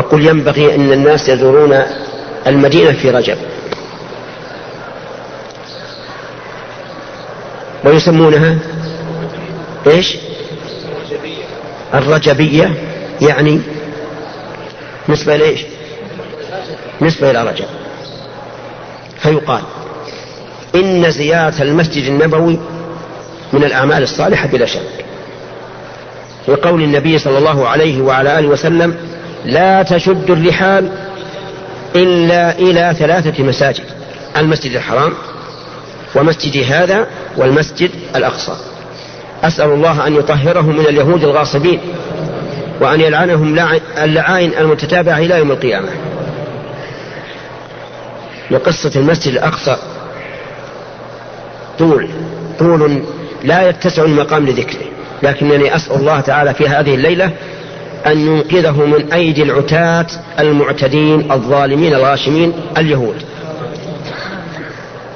يقول ينبغي أن الناس يزورون المدينة في رجب. ويسمونها إيش؟ الرجبية. يعني نسبة إلى إيش؟ نسبة إلى رجب. فيقال إن زيارة المسجد النبوي من الأعمال الصالحة بلا شك. لقول النبي صلى الله عليه وعلى آله وسلم لا تشد الرحال إلا إلى ثلاثة مساجد المسجد الحرام ومسجد هذا والمسجد الأقصى. أسأل الله أن يطهره من اليهود الغاصبين وأن يلعنهم اللعائن المتتابعة إلى يوم القيامة. لقصة المسجد الأقصى طول طول لا يتسع المقام لذكره لكنني أسأل الله تعالى في هذه الليلة أن ينقذه من أيدي العتاة المعتدين الظالمين الغاشمين اليهود.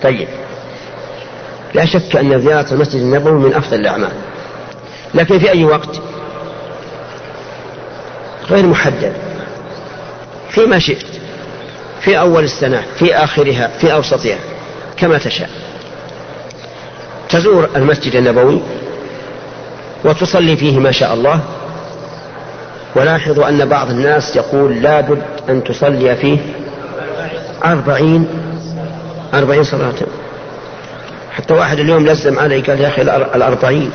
طيب. لا شك أن زيارة المسجد النبوي من أفضل الأعمال. لكن في أي وقت؟ غير محدد. فيما شئت. في أول السنة في آخرها في أوسطها كما تشاء. تزور المسجد النبوي وتصلي فيه ما شاء الله. ولاحظوا أن بعض الناس يقول لابد أن تصلي فيه أربعين أربعين صلاة. حتى واحد اليوم لزم علي قال يا أخي الأربعين.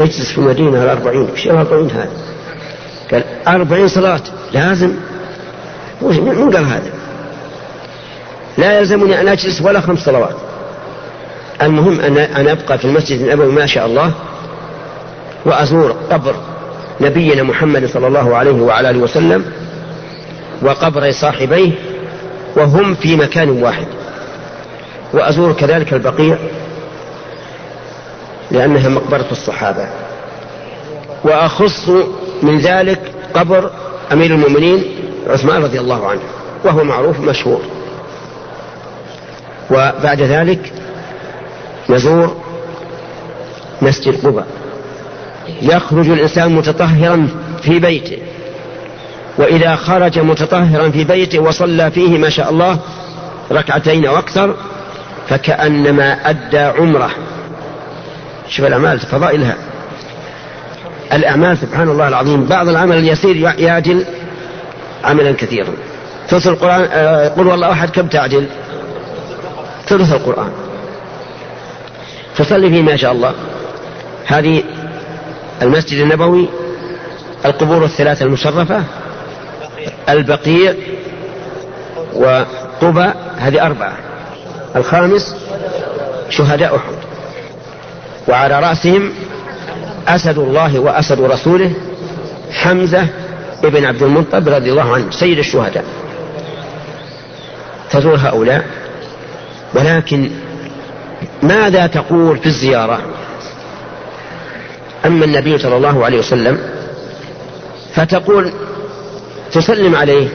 اجلس في المدينة الأربعين إيش الأربعين هذا؟ قال أربعين صلاة. لازم. من قال هذا؟ لا يلزمني أن أجلس ولا خمس صلوات. المهم أن أن أبقى في المسجد النبوي ما شاء الله وأزور قبر نبينا محمد صلى الله عليه وعلى آله وسلم وقبر صاحبيه وهم في مكان واحد. وأزور كذلك البقيع لأنها مقبرة الصحابة. وأخص من ذلك قبر أمير المؤمنين عثمان رضي الله عنه وهو معروف مشهور. وبعد ذلك يزور مسجد قباء. يخرج الإنسان متطهرا في بيته. وإذا خرج متطهرا في بيته وصلى فيه ما شاء الله ركعتين وأكثر فكأنما أدى عمرة. شوف الأعمال فضائلها. الأعمال سبحان الله العظيم. بعض العمل اليسير يعجل عملا كثيرا. ثلث القرآن آه، قل والله أحد كم تعجل؟ ثلث القرآن. تصلي فيه ما شاء الله. هذه المسجد النبوي القبور الثلاثة المشرفة البقيع وقبى هذه أربعة. الخامس شهداء أحد. وعلى رأسهم أسد الله وأسد رسوله حمزة ابن عبد المطلب رضي الله عنه سيد الشهداء. تزور هؤلاء ولكن ماذا تقول في الزيارة؟ أما النبي صلى الله عليه وسلم فتقول تسلم عليه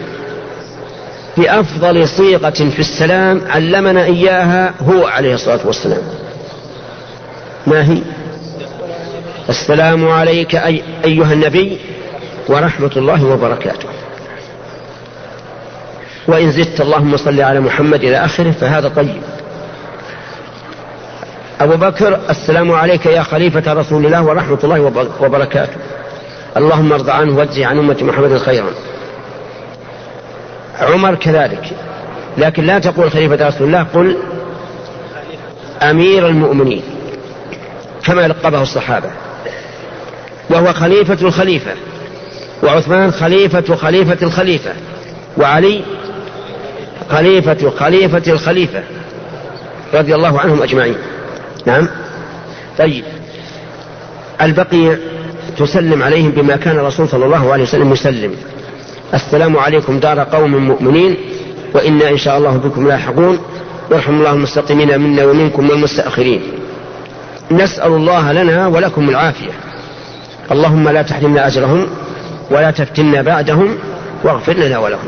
بأفضل صيغة في السلام علمنا إياها هو عليه الصلاة والسلام. ما هي؟ السلام عليك أي أيها النبي ورحمة الله وبركاته. وإن زدت اللهم صل على محمد إلى آخره فهذا طيب. أبو بكر السلام عليك يا خليفة رسول الله ورحمة الله وبركاته. اللهم ارض عنه واجزي عن أمة محمد خيرا. عمر كذلك. لكن لا تقول خليفة رسول الله قل أمير المؤمنين كما لقبه الصحابة. وهو خليفة الخليفة وعثمان خليفة خليفة الخليفة وعلي خليفة خليفة الخليفة رضي الله عنهم أجمعين. نعم. طيب. البقيع تسلم عليهم بما كان الرسول صلى الله عليه وسلم يسلم. السلام عليكم دار قوم مؤمنين وإنا إن شاء الله بكم لاحقون. يرحم الله المستقيمين منا ومنكم والمستأخرين. نسأل الله لنا ولكم العافية. اللهم لا تحرمنا أجرهم ولا تفتنا بعدهم واغفر لنا ولهم.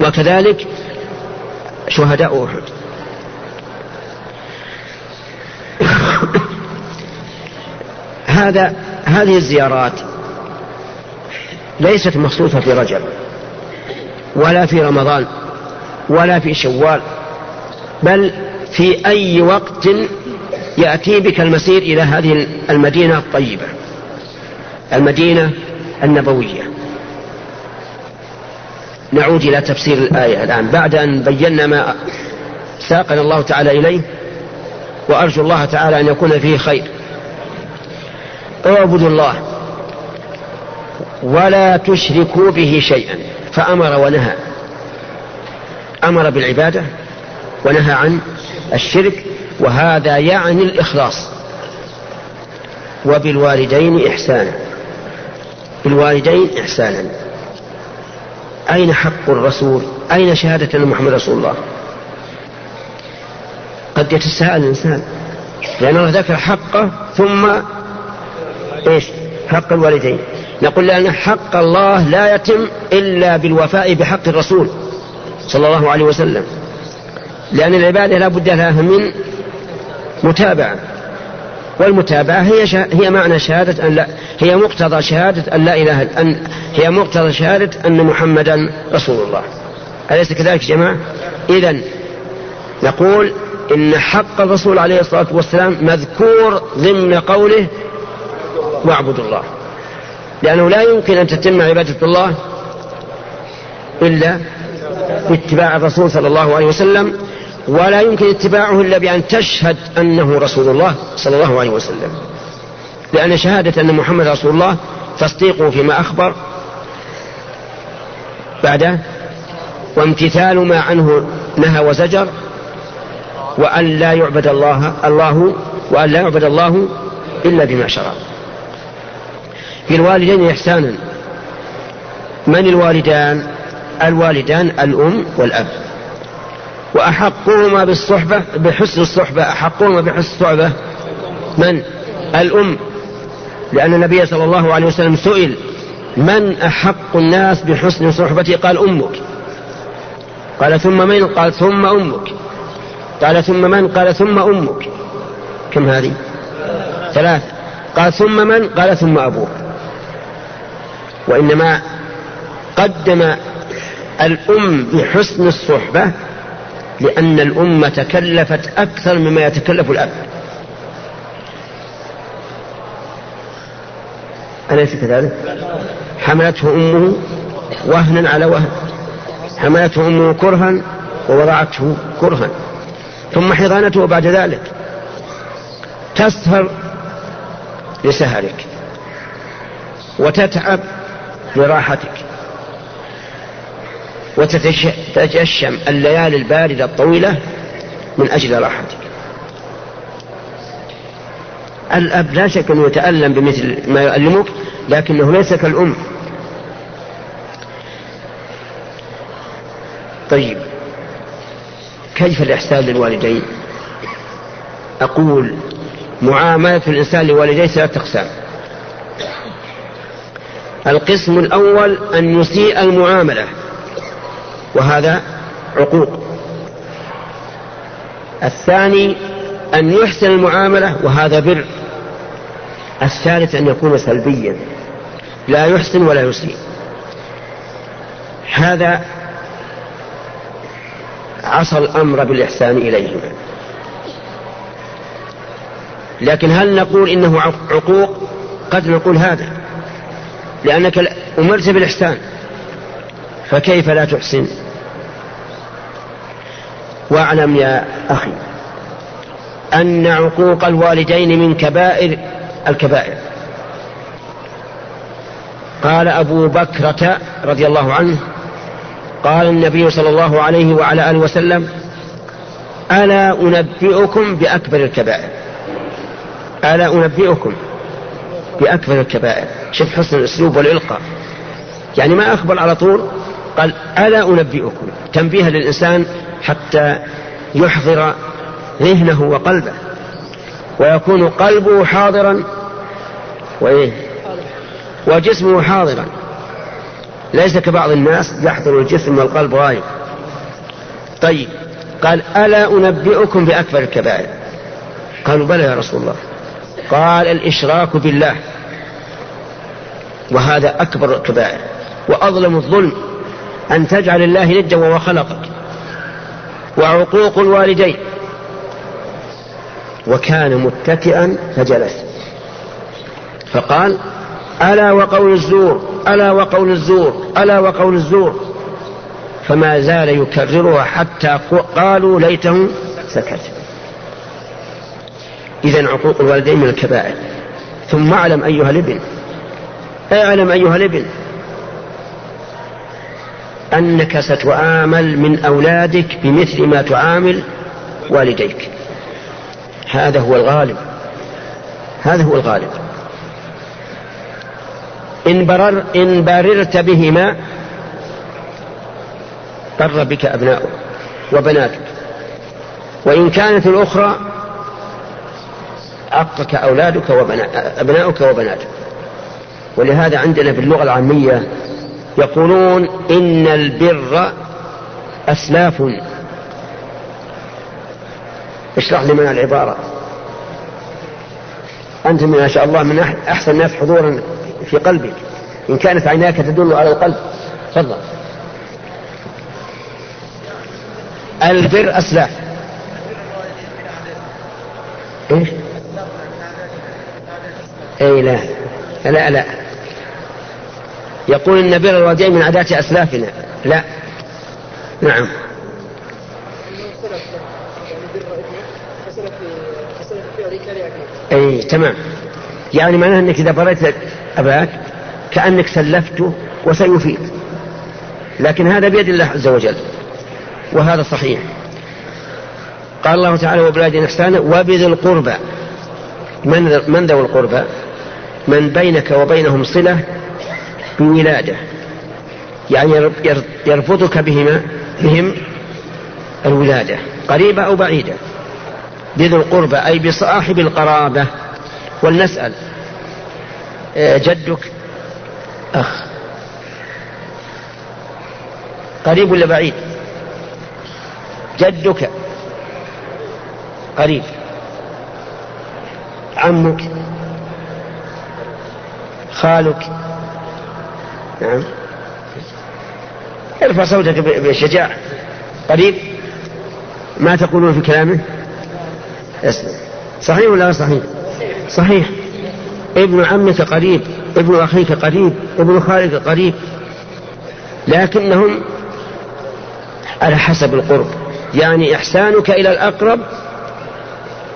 وكذلك شهداء أحد. هذا هذه الزيارات ليست مخصوصة في رجب ولا في رمضان ولا في شوال بل في أي وقت يأتي بك المسير إلى هذه المدينة الطيبة المدينة النبوية. نعود إلى تفسير الآية الآن. بعد أن بينا ما ساقنا الله تعالى إليه وأرجو الله تعالى أن يكون فيه خير. اعبدوا الله ولا تشركوا به شيئا. فأمر ونهى. أمر بالعبادة ونهى عن الشرك وهذا يعني الإخلاص. وبالوالدين إحسانا. بالوالدين إحسانا. أين حق الرسول؟ أين شهادة أن محمد رسول الله؟ قد يتساءل الإنسان. لأن الله ذكر حقه ثم إيش؟ حق الوالدين. نقول لأن حق الله لا يتم إلا بالوفاء بحق الرسول صلى الله عليه وسلم. لأن العبادة لا بد لها من متابعة. والمتابعة هي شا... هي معنى شهادة أن لا هي مقتضى شهادة أن لا إله أن هي مقتضى شهادة أن محمدا رسول الله. أليس كذلك يا جماعة؟ إذا نقول إن حق الرسول عليه الصلاة والسلام مذكور ضمن قوله واعبدوا الله. لأنه لا يمكن أن تتم عبادة الله إلا باتباع الرسول صلى الله عليه وسلم ولا يمكن اتباعه إلا بأن تشهد أنه رسول الله صلى الله عليه وسلم. لأن شهادة أن محمد رسول الله تصديقه فيما أخبر بعده وامتثال ما عنه نهى وزجر وأن لا يعبد الله الله وأن لا يعبد الله إلا بما شرع. في الوالدين إحسانا. من الوالدان؟ الوالدان الأم والأب. وأحقهما بالصحبة بحسن الصحبة. أحقهما بحسن الصحبة. من؟ الأم. لأن النبي صلى الله عليه وسلم سئل من أحق الناس بحسن صحبتي؟ قال أمك. قال ثم من؟ قال ثم أمك. قال ثم من؟ قال ثم أمك. كم هذه؟ ثلاثة. قال ثم من؟ قال ثم أبوك. وإنما قدم الأم بحسن الصحبة لأن الأم تكلفت أكثر مما يتكلف الأب. أليس كذلك؟ حملته أمه وهنا على وهن. حملته أمه كرها ووضعته كرها. ثم حضانته بعد ذلك. تسهر لسهرك. وتتعب لراحتك وتتجشم الليالي الباردة الطويلة من أجل راحتك. الأب لا شك أنه يتألم بمثل ما يؤلمك لكنه ليس كالأم. طيب كيف الإحسان للوالدين؟ أقول معاملة الإنسان لوالديه ثلاثة أقسام القسم الأول أن يسيء المعاملة وهذا عقوق. الثاني أن يحسن المعاملة وهذا بر. الثالث أن يكون سلبيا لا يحسن ولا يسيء. هذا عصى الأمر بالإحسان إليهما. لكن هل نقول إنه عقوق؟ قد نقول هذا. لأنك أمرت بالإحسان. فكيف لا تحسن؟ واعلم يا أخي أن عقوق الوالدين من كبائر الكبائر. قال أبو بكرة رضي الله عنه قال النبي صلى الله عليه وعلى آله وسلم ألا أنبئكم بأكبر الكبائر؟ ألا أنبئكم. بأكبر الكبائر شوف حسن الأسلوب والإلقاء يعني ما أخبر على طول قال ألا أنبئكم؟ تنبيها للإنسان حتى يحضر ذهنه وقلبه ويكون قلبه حاضرا وإيه؟ وجسمه حاضرا. ليس كبعض الناس يحضر الجسم والقلب غايب طيب قال ألا أنبئكم بأكبر الكبائر؟ قالوا بلى يا رسول الله. قال الإشراك بالله. وهذا أكبر الكبائر وأظلم الظلم أن تجعل الله ندا وهو خلقك. وعقوق الوالدين. وكان متكئا فجلس. فقال ألا وقول الزور ألا وقول الزور ألا وقول الزور. فما زال يكررها حتى قالوا ليته سكت. إذا عقوق الوالدين من الكبائر. ثم اعلم أيها الابن اعلم أيها الابن أنك ستعامل من أولادك بمثل ما تعامل والديك. هذا هو الغالب. هذا هو الغالب. إن, برر إن بررت بهما بر بك أبناؤك وبناتك. وإن كانت الأخرى عقك أولادك وأبناؤك وبناتك. ولهذا عندنا في اللغة العامية يقولون إن البر أسلاف. اشرح لي من العبارة. أنت ما شاء الله من أحسن الناس حضورا في قلبك. إن كانت عيناك تدل على القلب. تفضل. البر أسلاف. إيش؟ أي لا. لا لا. يقول إن بر الوالدين من عادات أسلافنا. لا. نعم. اي تمام. يعني معناه إنك إذا بريت أباك كأنك سلفته وسيفيد. لكن هذا بيد الله عز وجل. وهذا صحيح. قال الله تعالى وبلاد إحسانا وبذي القربى. من, من ذوي القربى؟ من بينك وبينهم صلة بولادة. يعني يربطك بهما بهم الولادة. قريبة أو بعيدة. بذي القربى أي بصاحب القرابة. ولنسأل. آه، جدك؟ أخ. قريب ولا بعيد؟ جدك. قريب. عمك خالك. نعم. ارفع صوتك بشجاعة قريب؟ ما تقولون في كلامه؟ اسمع صحيح ولا صحيح؟ صحيح. ابن عمك قريب ابن أخيك قريب ابن خالك قريب. لكنهم على حسب القرب. يعني إحسانك إلى الأقرب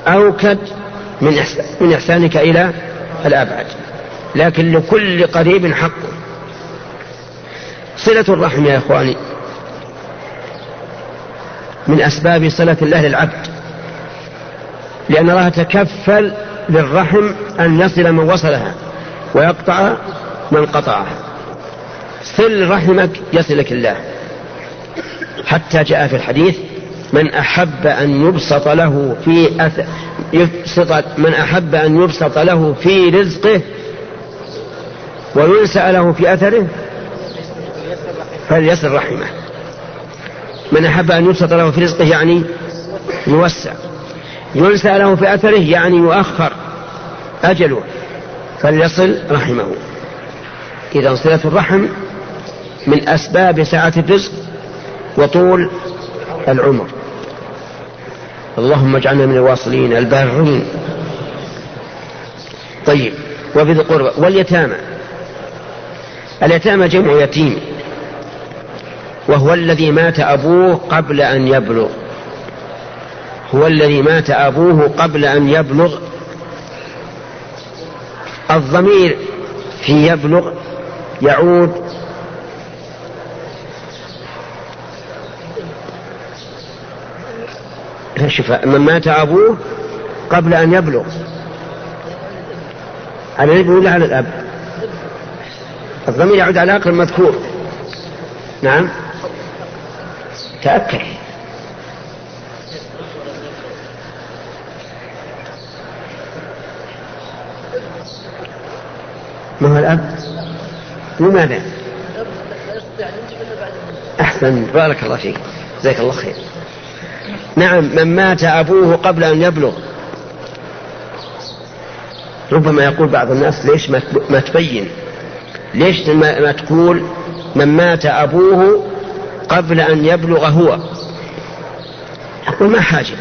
أوكد من من إحسانك إلى الأبعد. لكن لكل قريب حق. صلة الرحم يا إخواني. من أسباب صلة الله للعبد. لأن الله تكفل للرحم أن يصل من وصلها ويقطع من قطعها. صل رحمك يصلك الله. حتى جاء في الحديث من أحب أن يبسط له في أث... يبسط من أحب أن يبسط له في رزقه وينسأ له في أثره فليصل رحمه. من أحب أن يبسط له في رزقه يعني يوسع. ينسى له في أثره يعني يؤخر أجله فليصل رحمه. إذا صلة الرحم من أسباب سعة الرزق وطول العمر. اللهم اجعلنا من الواصلين البارين طيب وبذي القربى واليتامى. اليتامى جمع يتيم. وهو الذي مات أبوه قبل أن يبلغ. هو الذي مات أبوه قبل أن يبلغ. الضمير في يبلغ يعود شوف من مات أبوه قبل أن يبلغ. على الابن ولا على الأب. الضمير يعود على العقل المذكور نعم. تأكد. ما هو الأب؟ لماذا أحسن. بارك الله فيك. جزاك الله خير. نعم من مات أبوه قبل أن يبلغ. ربما يقول بعض الناس ليش ما تبين؟ ليش ما تقول من مات أبوه قبل أن يبلغ هو؟ أقول ما حاجة.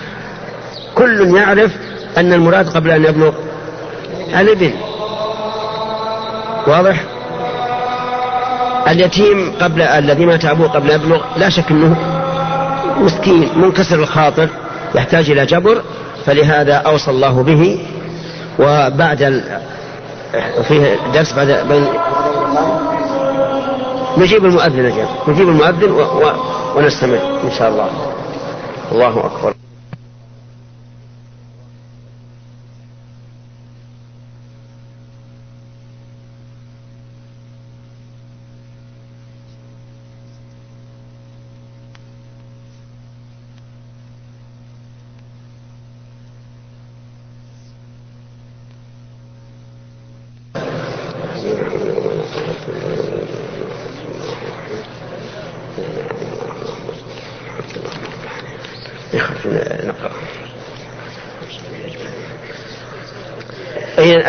كل يعرف أن المراد قبل أن يبلغ الابن. واضح؟ اليتيم قبل الذي مات أبوه قبل أن يبلغ لا شك أنه مسكين منكسر الخاطر يحتاج إلى جبر فلهذا أوصى الله به. وبعد. فيه درس بعد بين نجيب المؤذن نجيب. نجيب المؤذن و... و... ونستمر إن شاء الله. الله أكبر.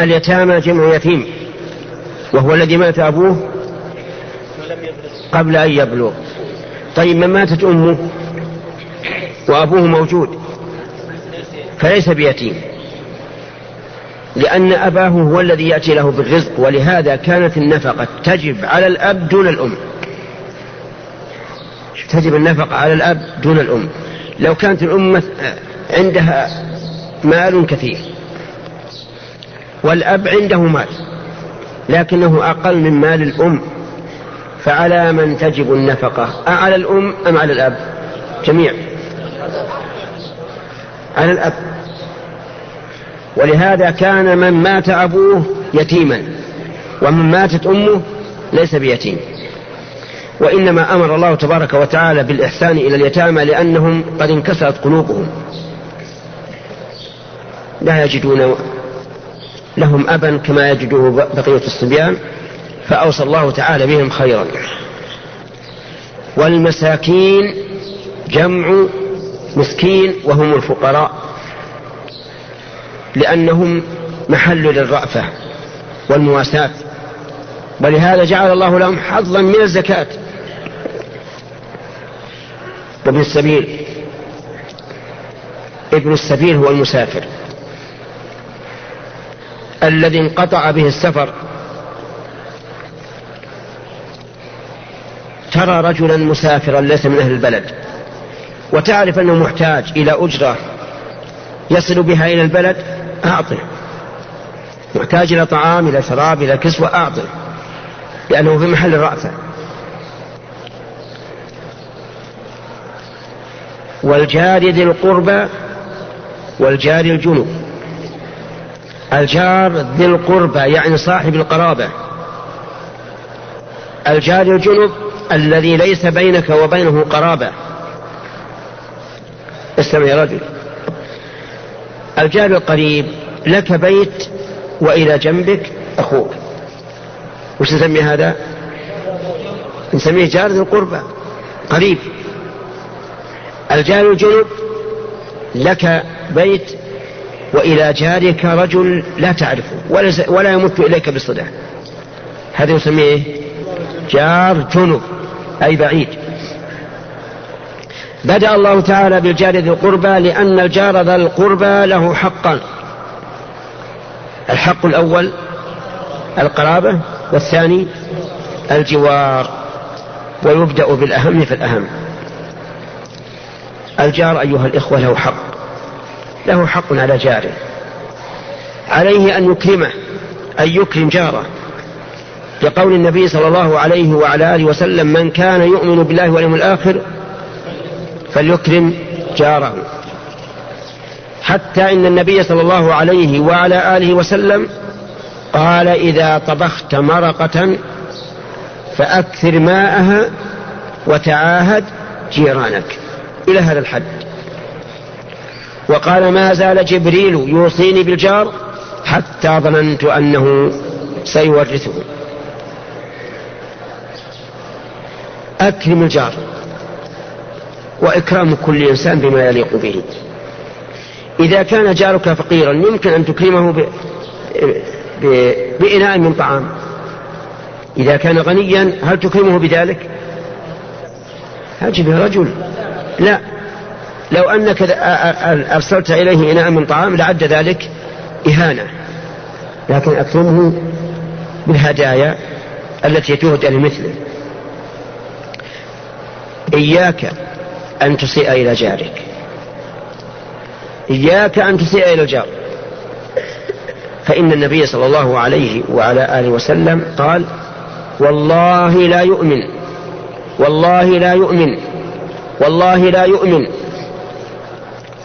اليتامى جمع يتيم وهو الذي مات أبوه قبل أن يبلغ. طيب من ماتت أمه؟ وأبوه موجود فليس بيتيم لأن أباه هو الذي يأتي له بالرزق ولهذا كانت النفقة تجب على الأب دون الأم. تجب النفقة على الأب دون الأم. لو كانت الأم عندها مال كثير والأب عنده مال لكنه أقل من مال الأم. فعلى من تجب النفقة أعلى الأم أم على الأب؟ جميع. على الأب. ولهذا كان من مات أبوه يتيما ومن ماتت أمه ليس بيتيم. وإنما أمر الله تبارك وتعالى بالإحسان إلى اليتامى لأنهم قد انكسرت قلوبهم. لا يجدون لهم أبا كما يجده بقية الصبيان فأوصى الله تعالى بهم خيرا. والمساكين جمع مسكين وهم الفقراء لأنهم محل للرأفة والمواساة. ولهذا جعل الله لهم حظا من الزكاة وابن السبيل. ابن السبيل هو المسافر. الذي انقطع به السفر. ترى رجلا مسافرا ليس من أهل البلد وتعرف أنه محتاج إلى أجرة يصل بها إلى البلد أعطه. محتاج إلى طعام إلى شراب إلى كسوة أعطه لأنه في محل الرأفه والجار ذي القربى والجار الجنوب. الجار ذي القربى يعني صاحب القرابة. الجار الجنب الذي ليس بينك وبينه قرابة. استمع يا رجل. الجار القريب لك بيت وإلى جنبك أخوك. وش نسمي هذا؟ نسميه جار ذي القربى. قريب. الجار الجنب لك بيت وإلى جارك رجل لا تعرفه ولا, ولا يمت إليك بصلة هذا يسميه جار جنب أي بعيد. بدأ الله تعالى بالجار ذي القربى لأن الجار ذا القربى له حقا. الحق الأول القرابة والثاني الجوار ويبدأ بالأهم فالأهم الجار أيها الإخوة له حق. له حق على جاره. عليه أن يكرمه أن يكرم جاره. لقول النبي صلى الله عليه وعلى آله وسلم من كان يؤمن بالله واليوم الآخر فليكرم جاره. حتى إن النبي صلى الله عليه وعلى آله وسلم قال إذا طبخت مرقة فأكثر ماءها وتعاهد جيرانك. إلى هذا الحد. وقال ما زال جبريل يوصيني بالجار حتى ظننت أنه سيورثه. أكرم الجار وإكرام كل إنسان بما يليق به. إذا كان جارك فقيرا يمكن أن تكرمه ب... ب... بإناء من طعام. إذا كان غنيا هل تكرمه بذلك؟ أجب رجل. لا. لو أنك أرسلت إليه إناء من طعام لعد ذلك إهانة. لكن أكرمه بالهدايا التي تهدى لمثله. إياك أن تسيء إلى جارك. إياك أن تسيء إلى الجار. فإن النبي صلى الله عليه وعلى آله وسلم قال والله لا يؤمن والله لا يؤمن والله لا يؤمن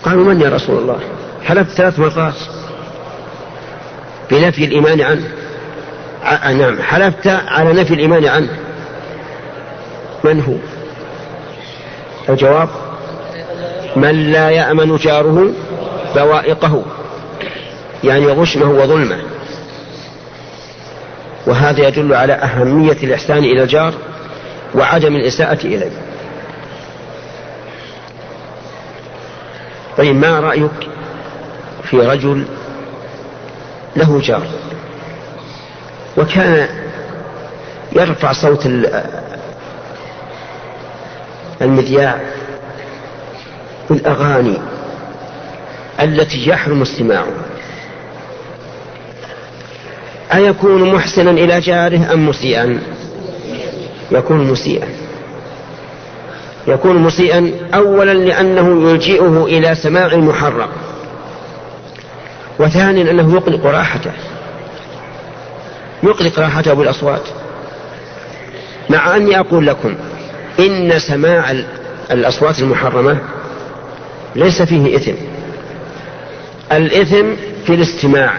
قالوا من يا رسول الله؟ حلفت ثلاث مرات. بنفي الإيمان عنه. نعم. حلفت على نفي الإيمان عنه. من هو؟ الجواب من لا يأمن جاره بوائقه يعني غشمه وظلمه. وهذا يدل على أهمية الإحسان إلى الجار وعدم الإساءة إليه. طيب ما رأيك في رجل له جار وكان يرفع صوت المذياع بالأغاني التي يحرم استماعها؟ أيكون محسنا إلى جاره أم مسيئا؟ يكون مسيئا. يكون مسيئا أولا لأنه يلجئه إلى سماع المحرم. وثانيا أنه يقلق راحته. يقلق راحته بالأصوات. مع أني أقول لكم إن سماع الأصوات المحرمة ليس فيه إثم. الإثم في الاستماع.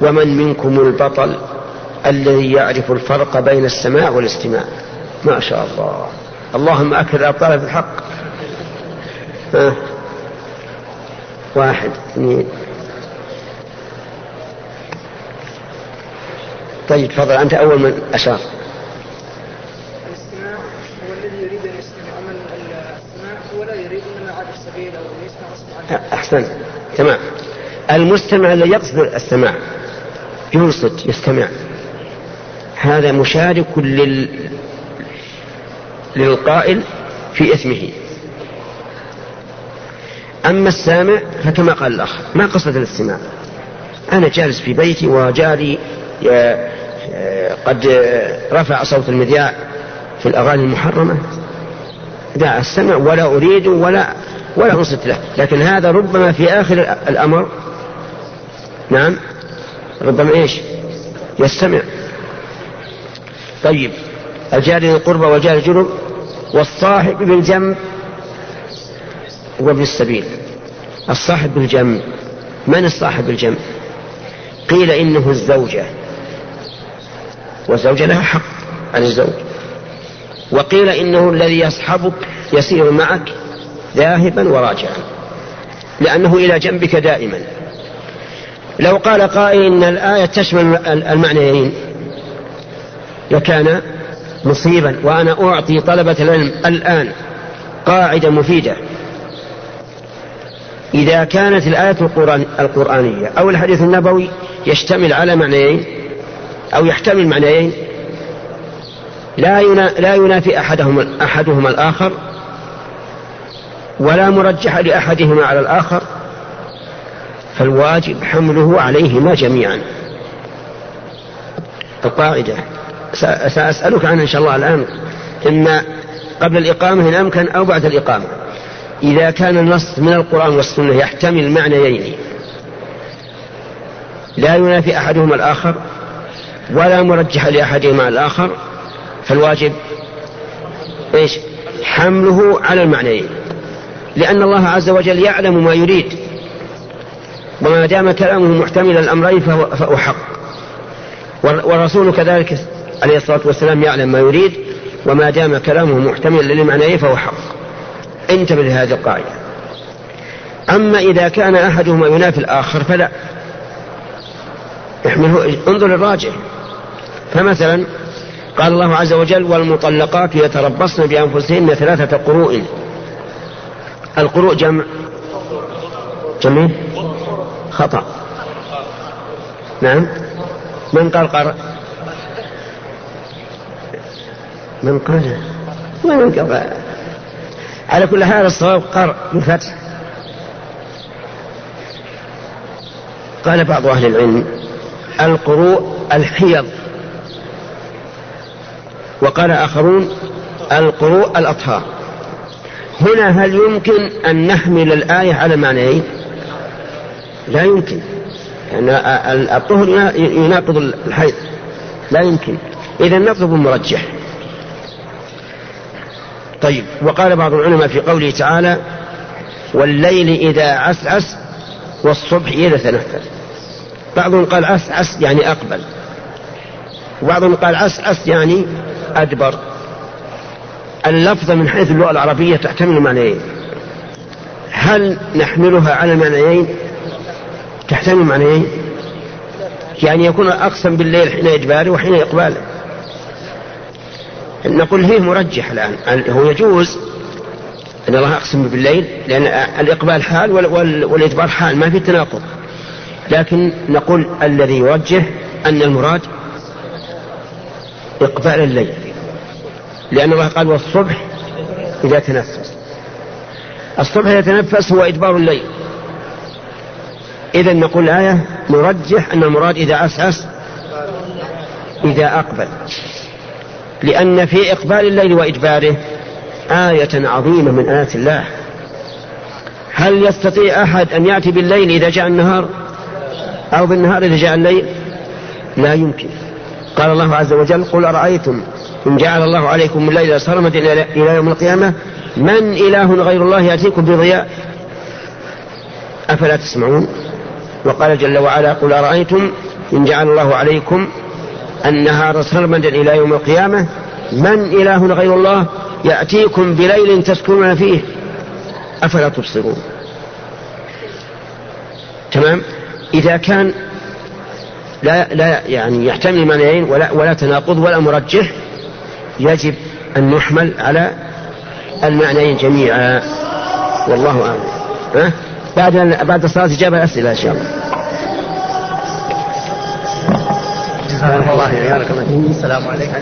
ومن منكم البطل الذي يعرف الفرق بين السماع والاستماع. ما شاء الله. اللهم أكثر الأبطال في الحق ها. واحد اثنين. طيب تفضل. أنت أول من أشار. الاستماع هو الذي يريد أن يستمع هو لا يريد عاد السبيل أو يسمع أحسن. تمام. المستمع الذي يقصد السماع. ينصت يستمع. هذا مشارك لل... للقائل في إثمه أما السامع فكما قال الأخ ما قصد الاستماع؟ أنا جالس في بيتي وجاري قد رفع صوت المذياع في الأغاني المحرمة. دع السمع ولا أريد ولا ولا أنصت له. لكن هذا ربما في آخر الأمر. نعم. ربما إيش؟ يستمع. طيب الجار ذي القربى والجار الجنب والصاحب بالجنب وابن السبيل. الصاحب بالجنب من الصاحب بالجنب؟ قيل إنه الزوجة والزوجة لها حق عن الزوج. وقيل إنه الذي يصحبك يسير معك ذاهبا وراجعا لأنه إلى جنبك دائما. لو قال قائل إن الآية تشمل المعنيين لكان مصيبا وأنا أعطي طلبة العلم الآن قاعدة مفيدة. إذا كانت الآية القرآن القرآنية أو الحديث النبوي يشتمل على معنيين أو يحتمل معنيين لا لا ينافي أحدهما أحدهما الآخر ولا مرجح لأحدهما على الآخر فالواجب حمله عليهما جميعا. القاعدة سأسألك عنها إن شاء الله الآن. إما قبل الإقامة إن أمكن أو بعد الإقامة. إذا كان النص من القرآن والسنة يحتمل معنيين. لا ينافي أحدهما الآخر ولا مرجح لأحدهما الآخر. فالواجب إيش؟ حمله على المعنيين. لأن الله عز وجل يعلم ما يريد. وما دام كلامه محتمل الأمرين فهو, فهو حق. والرسول كذلك عليه الصلاة والسلام يعلم ما يريد وما دام كلامه محتمل للمعنيين فهو حق. انتبه لهذه القاعدة. أما إذا كان أحدهما ينافي الآخر فلا. احمله انظر الراجح فمثلا قال الله عز وجل والمطلقات يتربصن بأنفسهن ثلاثة قروء. القروء جمع. جمع خطأ. نعم. من قال قرأ؟ من قال من قال على كل حال الصواب قرأ بالفتح قال بعض أهل العلم القروء الحيض. وقال آخرون القروء الأطهار. هنا هل يمكن أن نحمل الآية على معنيين؟ لا يمكن. لأن يعني الطهر يناقض الحيض. لا يمكن. إذا نطلب المرجح طيب وقال بعض العلماء في قوله تعالى والليل إذا عسعس والصبح إذا تنفس بعضهم قال عسعس يعني أقبل. وبعضهم قال عسعس يعني أدبر. اللفظة من حيث اللغة العربية تحتمل معنيين. هل نحملها على معنيين؟ تحتمل معنيين؟ يعني يكون أقسم بالليل حين إجباره وحين إقباله. نقول فيه مرجح الآن. هو يجوز أن الله أقسم بالليل لأن الإقبال حال والإدبار حال ما في تناقض. لكن نقول الذي يرجح أن المراد إقبال الليل. لأن الله قال والصبح إذا تنفس. الصبح إذا تنفس هو إدبار الليل. إذا نقول الآية نرجح أن المراد إذا عسعس إذا أقبل. لأن في إقبال الليل وإدباره آية عظيمة من آيات الله. هل يستطيع أحد أن يأتي بالليل إذا جاء النهار؟ أو بالنهار إذا جاء الليل؟ لا يمكن. قال الله عز وجل قل أرأيتم إن جعل الله عليكم الليل سرمدا إلى يوم القيامة؟ من إله غير الله يأتيكم بضياء؟ أفلا تسمعون؟ وقال جل وعلا قل أرأيتم إن جعل الله عليكم النهار سرمدا إلى يوم القيامة. من إله غير الله يأتيكم بليل تسكنون فيه. أفلا تبصرون؟ تمام؟ إذا كان لا لا يعني يحتمل معنيين ولا ولا تناقض ولا مرجح يجب أن نحمل على المعنيين جميعا. والله أعلم؟ بعد بعد الصلاة إجابة أسئلة إن شاء الله. الله السلام عليكم.